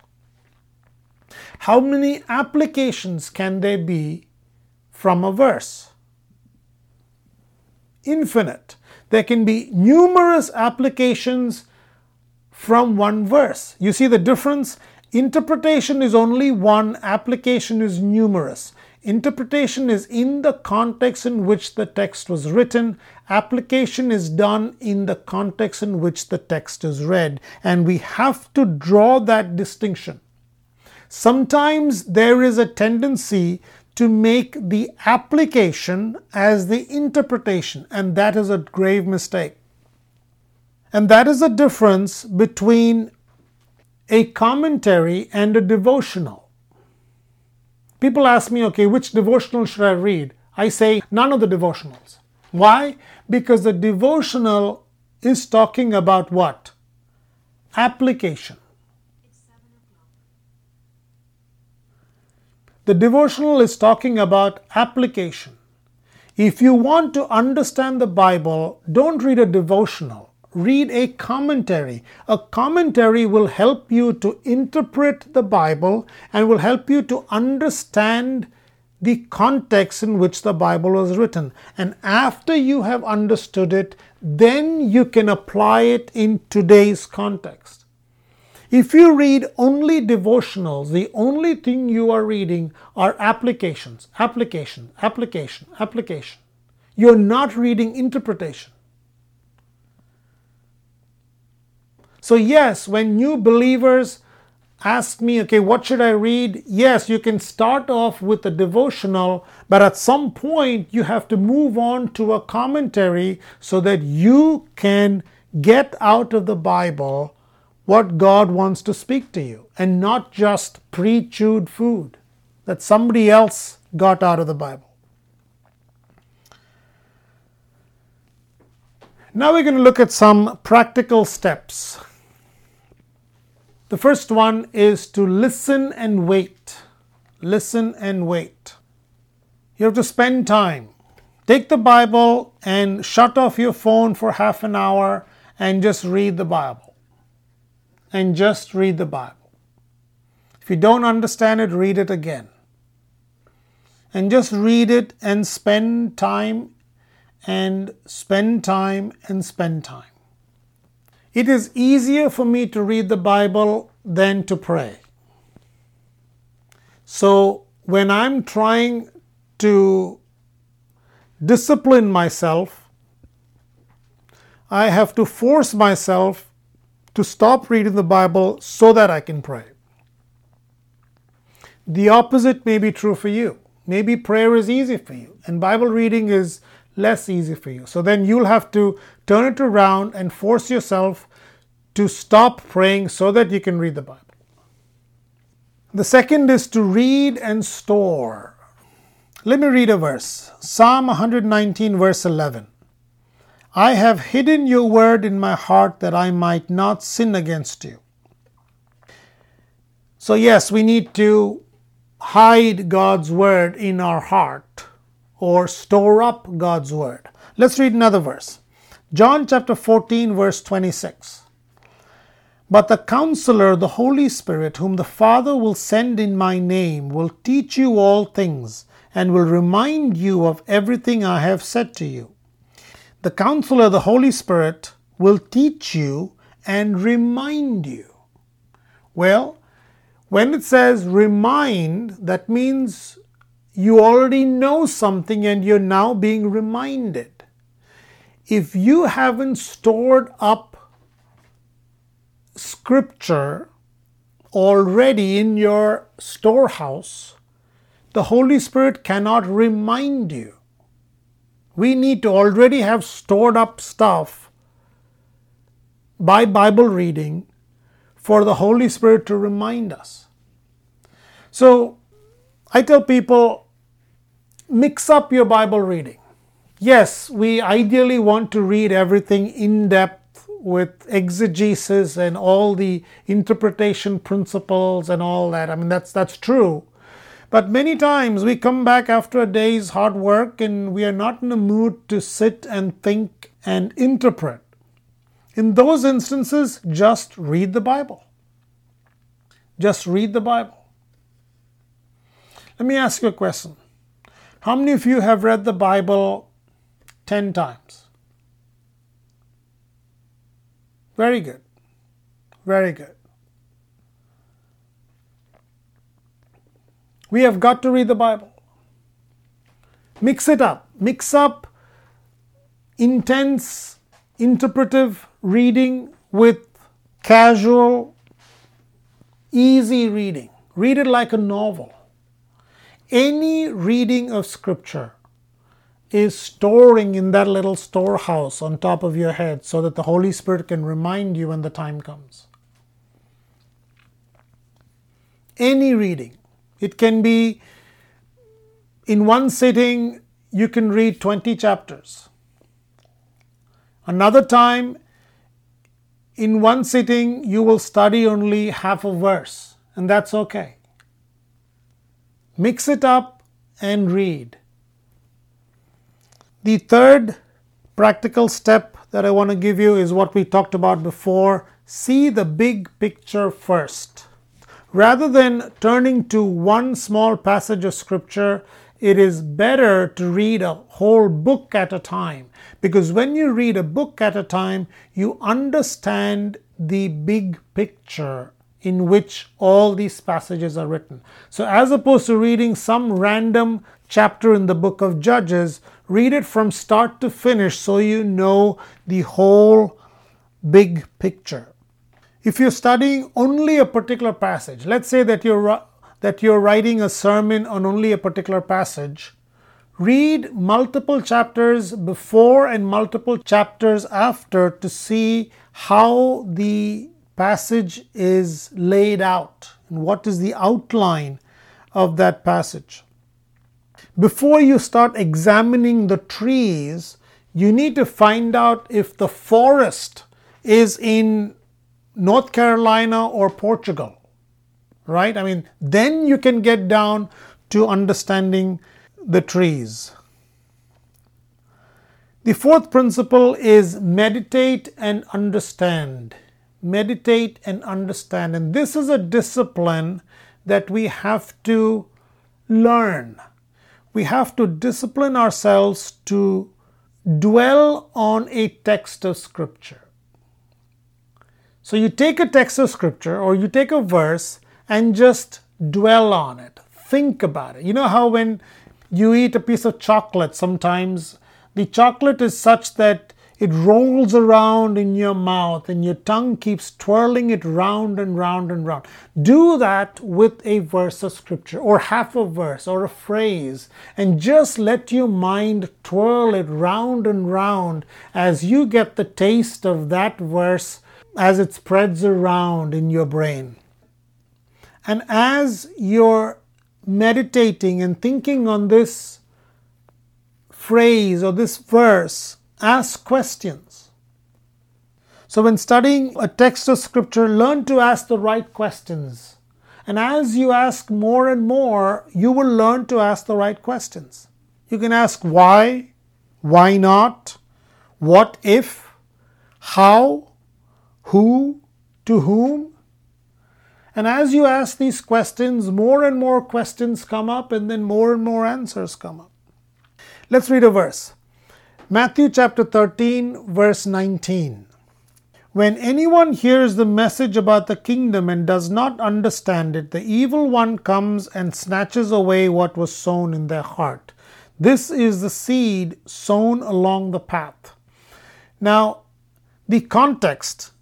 How many applications can there be from a verse? Infinite. There can be numerous applications from one verse. You see the difference? Interpretation is only one, application is numerous. Interpretation is in the context in which the text was written. Application is done in the context in which the text is read. And we have to draw that distinction. Sometimes there is a tendency to make the application as the interpretation, and that is a grave mistake. And that is the difference between a commentary and a devotional. People ask me, okay, which devotional should I read? I say none of the devotionals. Why? Because the devotional is talking about what? Application. The devotional is talking about application. If you want to understand the Bible, don't read a devotional read a commentary. A commentary will help you to interpret the Bible and will help you to understand the context in which the Bible was written. And after you have understood it, then you can apply it in today's context. If you read only devotionals, the only thing you are reading are applications, application, application, application. You're not reading interpretation. So, yes, when new believers ask me, okay, what should I read? Yes, you can start off with a devotional, but at some point you have to move on to a commentary so that you can get out of the Bible what God wants to speak to you and not just pre chewed food that somebody else got out of the Bible. Now we're going to look at some practical steps the first one is to listen and wait. Listen and wait. You have to spend time. Take the Bible and shut off your phone for half an hour and just read the Bible. And just read the Bible. If you don't understand it, read it again. And just read it and spend time and spend time and spend time. It is easier for me to read the Bible than to pray. So when I'm trying to discipline myself, I have to force myself to stop reading the Bible so that I can pray. The opposite may be true for you. Maybe prayer is easy for you and Bible reading is less easy for you. So then you'll have to turn it around and force yourself to stop praying so that you can read the Bible. The second is to read and store. Let me read a verse Psalm 119, verse 11. I have hidden your word in my heart that I might not sin against you. So, yes, we need to hide God's word in our heart or store up God's word. Let's read another verse. John chapter 14, verse 26. But the counselor, the Holy Spirit, whom the Father will send in my name, will teach you all things and will remind you of everything I have said to you. The counselor, the Holy Spirit, will teach you and remind you. Well, when it says remind, that means you already know something and you're now being reminded. If you haven't stored up scripture already in your storehouse, the Holy Spirit cannot remind you. We need to already have stored up stuff by Bible reading for the Holy Spirit to remind us. So I tell people mix up your Bible reading. Yes, we ideally want to read everything in depth with exegesis and all the interpretation principles and all that. I mean that's that's true. But many times we come back after a day's hard work and we are not in a mood to sit and think and interpret. In those instances, just read the Bible. Just read the Bible. Let me ask you a question. How many of you have read the Bible 10 times? Very good. Very good. We have got to read the Bible. Mix it up. Mix up intense interpretive reading with casual, easy reading. Read it like a novel. Any reading of Scripture is storing in that little storehouse on top of your head so that the Holy Spirit can remind you when the time comes. Any reading. It can be in one sitting, you can read 20 chapters. Another time, in one sitting, you will study only half a verse, and that's okay. Mix it up and read. The third practical step that I want to give you is what we talked about before see the big picture first. Rather than turning to one small passage of scripture, it is better to read a whole book at a time because when you read a book at a time, you understand the big picture in which all these passages are written. So, as opposed to reading some random chapter in the book of Judges, read it from start to finish so you know the whole big picture. If you're studying only a particular passage, let's say that you're that you're writing a sermon on only a particular passage, read multiple chapters before and multiple chapters after to see how the passage is laid out and what is the outline of that passage. Before you start examining the trees, you need to find out if the forest is in North Carolina or Portugal, right? I mean, then you can get down to understanding the trees. The fourth principle is meditate and understand. Meditate and understand. And this is a discipline that we have to learn. We have to discipline ourselves to dwell on a text of Scripture. So you take a text of scripture or you take a verse and just dwell on it. Think about it. You know how when you eat a piece of chocolate, sometimes the chocolate is such that it rolls around in your mouth and your tongue keeps twirling it round and round and round. Do that with a verse of scripture or half a verse or a phrase and just let your mind twirl it round and round as you get the taste of that verse as it spreads around in your brain. And as you're meditating and thinking on this phrase or this verse, Ask questions. So, when studying a text of scripture, learn to ask the right questions. And as you ask more and more, you will learn to ask the right questions. You can ask why, why not, what if, how, who, to whom. And as you ask these questions, more and more questions come up, and then more and more answers come up. Let's read a verse. Matthew chapter 13, verse 19. When anyone hears the message about the kingdom and does not understand it, the evil one comes and snatches away what was sown in their heart. This is the seed sown along the path. Now, the context,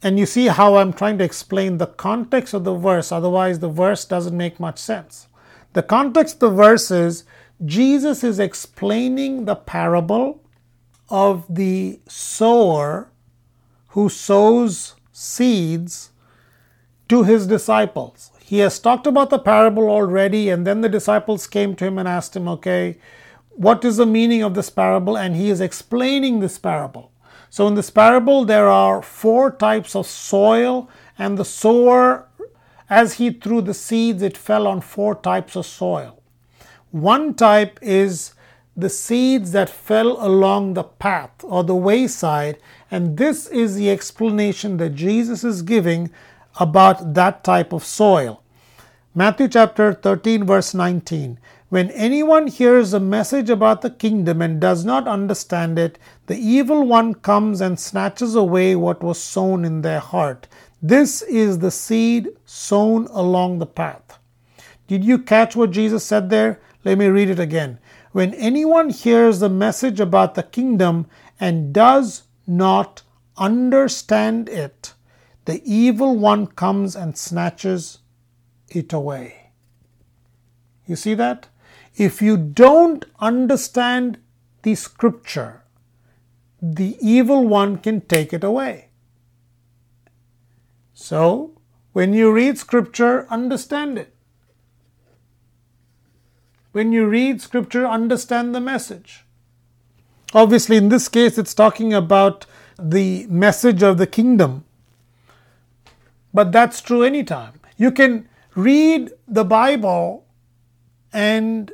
and you see how I'm trying to explain the context of the verse, otherwise, the verse doesn't make much sense. The context of the verse is Jesus is explaining the parable of the sower who sows seeds to his disciples. He has talked about the parable already, and then the disciples came to him and asked him, Okay, what is the meaning of this parable? And he is explaining this parable. So, in this parable, there are four types of soil, and the sower, as he threw the seeds, it fell on four types of soil. One type is the seeds that fell along the path or the wayside. And this is the explanation that Jesus is giving about that type of soil. Matthew chapter 13, verse 19. When anyone hears a message about the kingdom and does not understand it, the evil one comes and snatches away what was sown in their heart. This is the seed sown along the path. Did you catch what Jesus said there? Let me read it again. When anyone hears the message about the kingdom and does not understand it, the evil one comes and snatches it away. You see that? If you don't understand the scripture, the evil one can take it away. So, when you read scripture, understand it. When you read scripture, understand the message. Obviously, in this case, it's talking about the message of the kingdom. But that's true anytime. You can read the Bible, and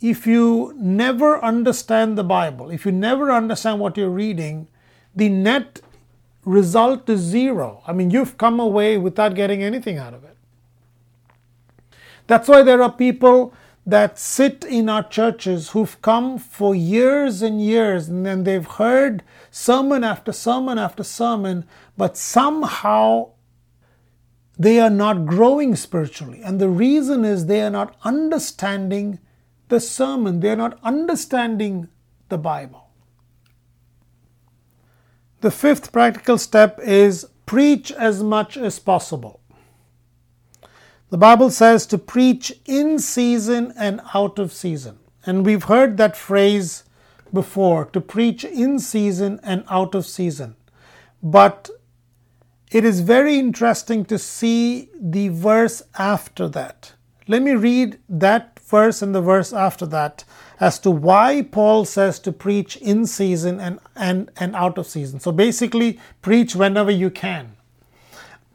if you never understand the Bible, if you never understand what you're reading, the net result is zero. I mean, you've come away without getting anything out of it. That's why there are people that sit in our churches who've come for years and years and then they've heard sermon after sermon after sermon, but somehow they are not growing spiritually. And the reason is they are not understanding the sermon, they are not understanding the Bible. The fifth practical step is preach as much as possible. The Bible says to preach in season and out of season. And we've heard that phrase before to preach in season and out of season. But it is very interesting to see the verse after that. Let me read that verse and the verse after that as to why Paul says to preach in season and, and, and out of season. So basically, preach whenever you can.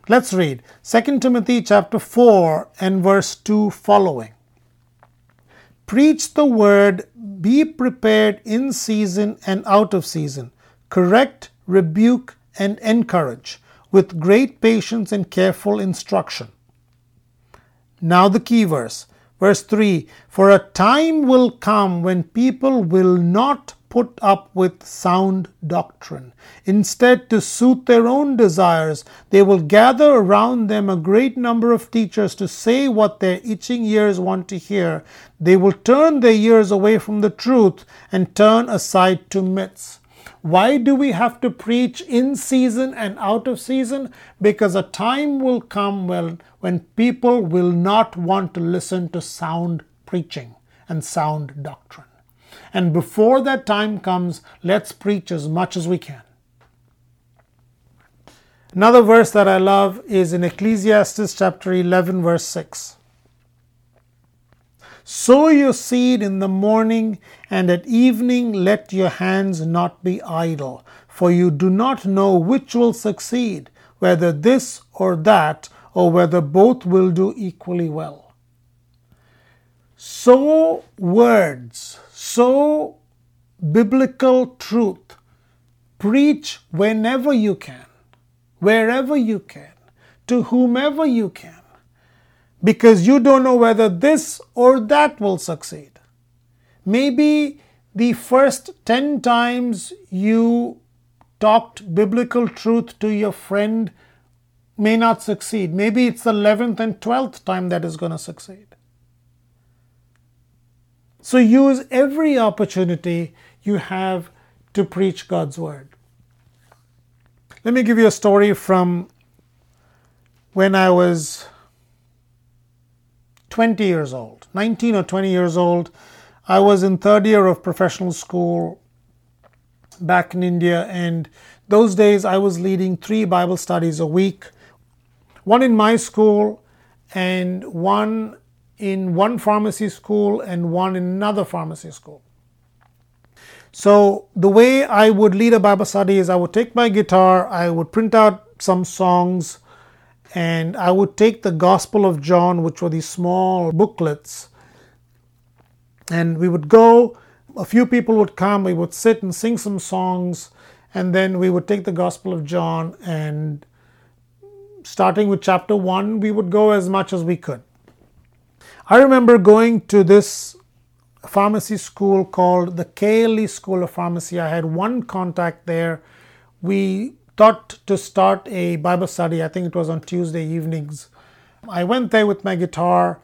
Let's read 2 Timothy chapter 4 and verse 2 following. Preach the word, be prepared in season and out of season. Correct, rebuke, and encourage with great patience and careful instruction. Now, the key verse, verse 3 For a time will come when people will not put up with sound doctrine. Instead, to suit their own desires, they will gather around them a great number of teachers to say what their itching ears want to hear. They will turn their ears away from the truth and turn aside to myths. Why do we have to preach in season and out of season? Because a time will come when, when people will not want to listen to sound preaching and sound doctrine. And before that time comes, let's preach as much as we can. Another verse that I love is in Ecclesiastes chapter 11, verse 6. Sow your seed in the morning, and at evening let your hands not be idle, for you do not know which will succeed, whether this or that, or whether both will do equally well. Sow words, sow biblical truth, preach whenever you can, wherever you can, to whomever you can because you don't know whether this or that will succeed. Maybe the first 10 times you talked biblical truth to your friend may not succeed. Maybe it's the 11th and 12th time that is going to succeed. So use every opportunity you have to preach God's word. Let me give you a story from when I was 20 years old, 19 or 20 years old. I was in third year of professional school back in India, and those days I was leading three Bible studies a week one in my school, and one in one pharmacy school, and one in another pharmacy school. So, the way I would lead a Bible study is I would take my guitar, I would print out some songs, and I would take the Gospel of John, which were these small booklets, and we would go. A few people would come, we would sit and sing some songs, and then we would take the Gospel of John and starting with chapter 1, we would go as much as we could. I remember going to this pharmacy school called the KLE School of Pharmacy. I had one contact there. We thought to start a Bible study. I think it was on Tuesday evenings. I went there with my guitar.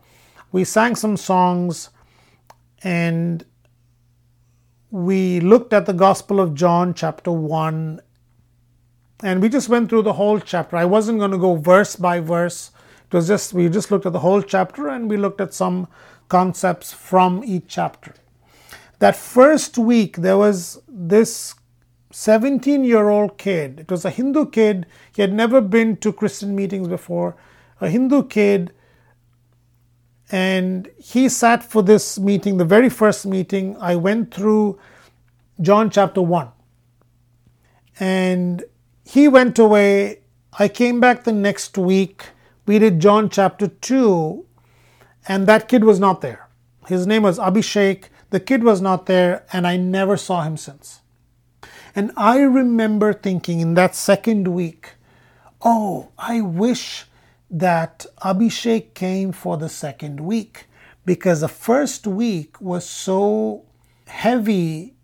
We sang some songs and we looked at the Gospel of John, chapter 1, and we just went through the whole chapter. I wasn't going to go verse by verse. It was just, we just looked at the whole chapter and we looked at some concepts from each chapter. That first week, there was this 17 year old kid. It was a Hindu kid. He had never been to Christian meetings before. A Hindu kid. And he sat for this meeting, the very first meeting. I went through John chapter 1. And he went away. I came back the next week. We did John chapter 2. And that kid was not there. His name was Abhishek. The kid was not there. And I never saw him since. And I remember thinking in that second week, oh, I wish that Abhishek came for the second week because the first week was so heavy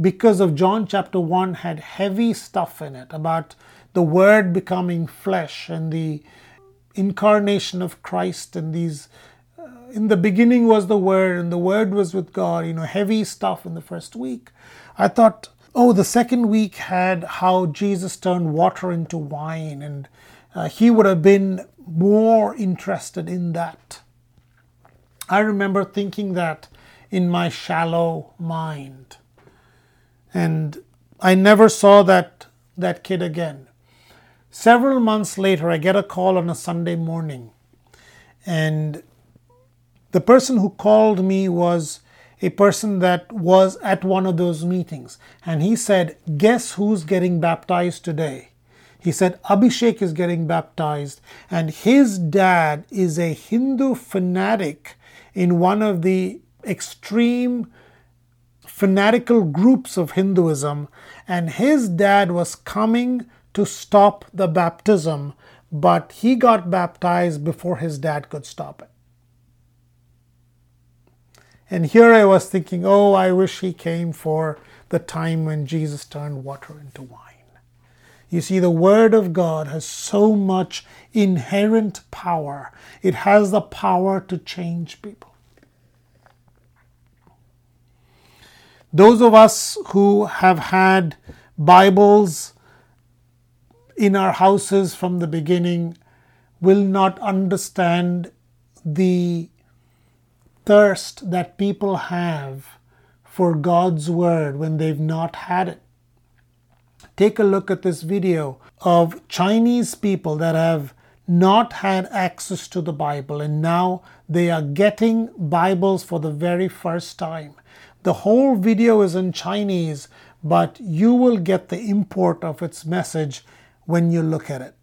because of John chapter 1 had heavy stuff in it about the word becoming flesh and the incarnation of Christ and these uh, in the beginning was the word and the word was with God you know heavy stuff in the first week I thought, oh, the second week had how Jesus turned water into wine, and uh, he would have been more interested in that. I remember thinking that in my shallow mind. And I never saw that, that kid again. Several months later, I get a call on a Sunday morning, and the person who called me was a person that was at one of those meetings and he said, Guess who's getting baptized today? He said, Abhishek is getting baptized, and his dad is a Hindu fanatic in one of the extreme fanatical groups of Hinduism, and his dad was coming to stop the baptism, but he got baptized before his dad could stop it. And here I was thinking, oh, I wish he came for the time when Jesus turned water into wine. You see, the Word of God has so much inherent power, it has the power to change people. Those of us who have had Bibles in our houses from the beginning will not understand the thirst that people have for God's Word when they've not had it. Take a look at this video of Chinese people that have not had access to the Bible and now they are getting Bibles for the very first time. The whole video is in Chinese, but you will get the import of its message when you look at it.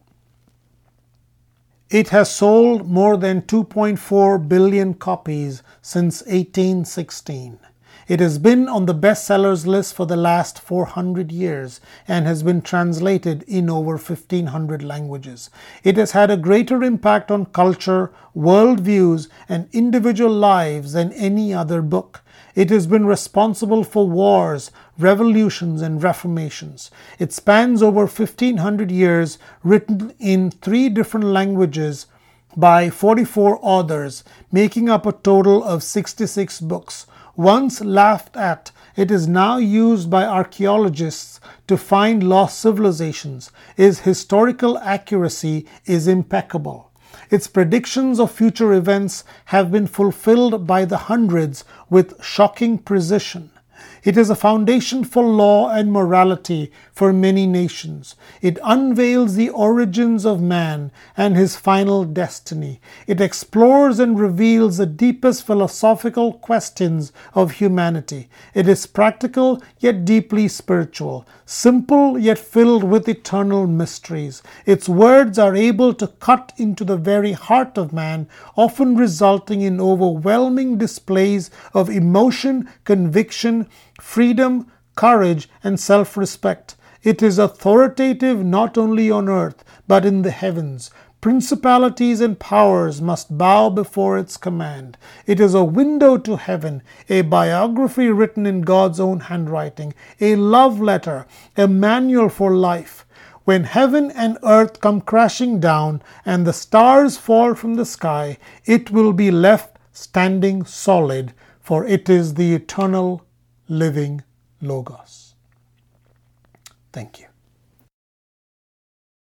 It has sold more than 2.4 billion copies since 1816. It has been on the bestsellers list for the last 400 years and has been translated in over 1500 languages. It has had a greater impact on culture, worldviews, and individual lives than any other book. It has been responsible for wars, revolutions, and reformations. It spans over 1500 years, written in three different languages by 44 authors, making up a total of 66 books. Once laughed at, it is now used by archaeologists to find lost civilizations. Its historical accuracy is impeccable. Its predictions of future events have been fulfilled by the hundreds with shocking precision. It is a foundation for law and morality for many nations. It unveils the origins of man and his final destiny. It explores and reveals the deepest philosophical questions of humanity. It is practical yet deeply spiritual, simple yet filled with eternal mysteries. Its words are able to cut into the very heart of man, often resulting in overwhelming displays of emotion, conviction, freedom, courage, and self respect. It is authoritative not only on earth, but in the heavens. Principalities and powers must bow before its command. It is a window to heaven, a biography written in God's own handwriting, a love letter, a manual for life. When heaven and earth come crashing down and the stars fall from the sky, it will be left standing solid, for it is the eternal living Logos. Thank you.